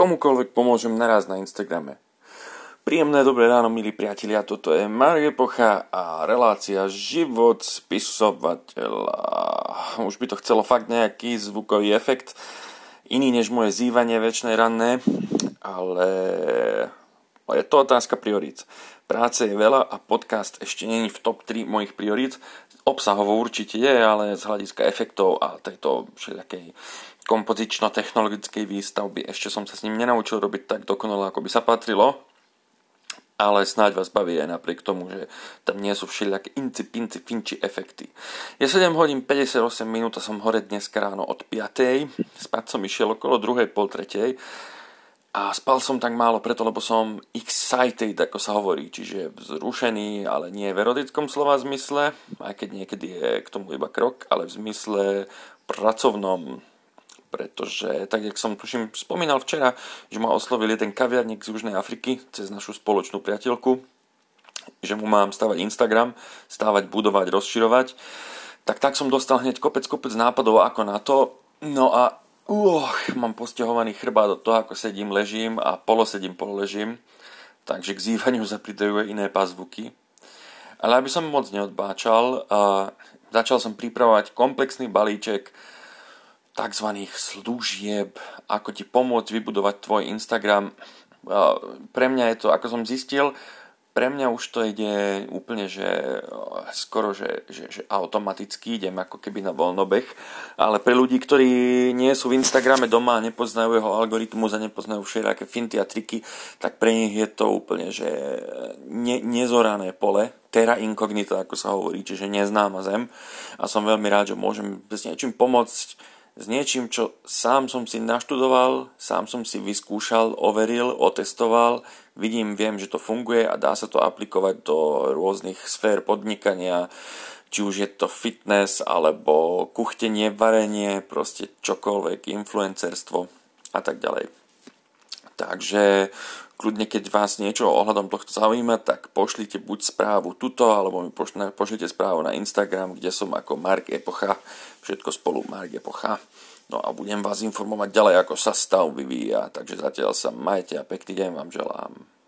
komukoľvek pomôžem naraz na Instagrame. Príjemné dobré ráno, milí priatelia, toto je Marie Pocha a relácia Život spisovateľa. Už by to chcelo fakt nejaký zvukový efekt, iný než moje zývanie väčšnej ranné, ale je to otázka priorít. Práce je veľa a podcast ešte není v top 3 mojich priorít. Obsahovo určite je, ale z hľadiska efektov a tejto všelijakej kompozično-technologickej výstavby ešte som sa s ním nenaučil robiť tak dokonale, ako by sa patrilo ale snáď vás baví aj napriek tomu, že tam nie sú všelijaké inci, pinci, finči efekty. Je 7 hodín 58 minút a som hore dnes ráno od 5. Spať som išiel okolo 2. pol 3. A spal som tak málo preto, lebo som excited, ako sa hovorí, čiže vzrušený, ale nie v erotickom slova zmysle, aj keď niekedy je k tomu iba krok, ale v zmysle pracovnom, pretože, tak jak som tuším spomínal včera, že ma oslovil jeden kaviarník z Južnej Afriky cez našu spoločnú priateľku, že mu mám stavať Instagram, stávať, budovať, rozširovať, tak tak som dostal hneď kopec, kopec nápadov ako na to. No a uh, mám postihovaný chrbát od toho, ako sedím, ležím a polosedím, pololežím, takže k zývaniu sa pridajú iné pazvuky. Ale aby som moc neodbáčal, začal som pripravovať komplexný balíček tzv. služieb, ako ti pomôcť vybudovať tvoj Instagram. Pre mňa je to, ako som zistil, pre mňa už to ide úplne, že skoro, že, že, že automaticky idem ako keby na voľnobeh, ale pre ľudí, ktorí nie sú v Instagrame doma a nepoznajú jeho algoritmus a nepoznajú všelijaké finty a triky, tak pre nich je to úplne, že ne, nezorané pole, terra incognita, ako sa hovorí, čiže neznáma zem. A som veľmi rád, že môžem s niečím pomôcť s niečím, čo sám som si naštudoval, sám som si vyskúšal, overil, otestoval, vidím, viem, že to funguje a dá sa to aplikovať do rôznych sfér podnikania, či už je to fitness, alebo kuchtenie, varenie, proste čokoľvek, influencerstvo a tak ďalej. Takže kľudne, keď vás niečo ohľadom tohto zaujíma, tak pošlite buď správu tuto, alebo mi pošlite správu na Instagram, kde som ako Mark Epocha, všetko spolu Mark Epocha. No a budem vás informovať ďalej, ako sa stav vyvíja. Takže zatiaľ sa majte a pekný deň vám želám.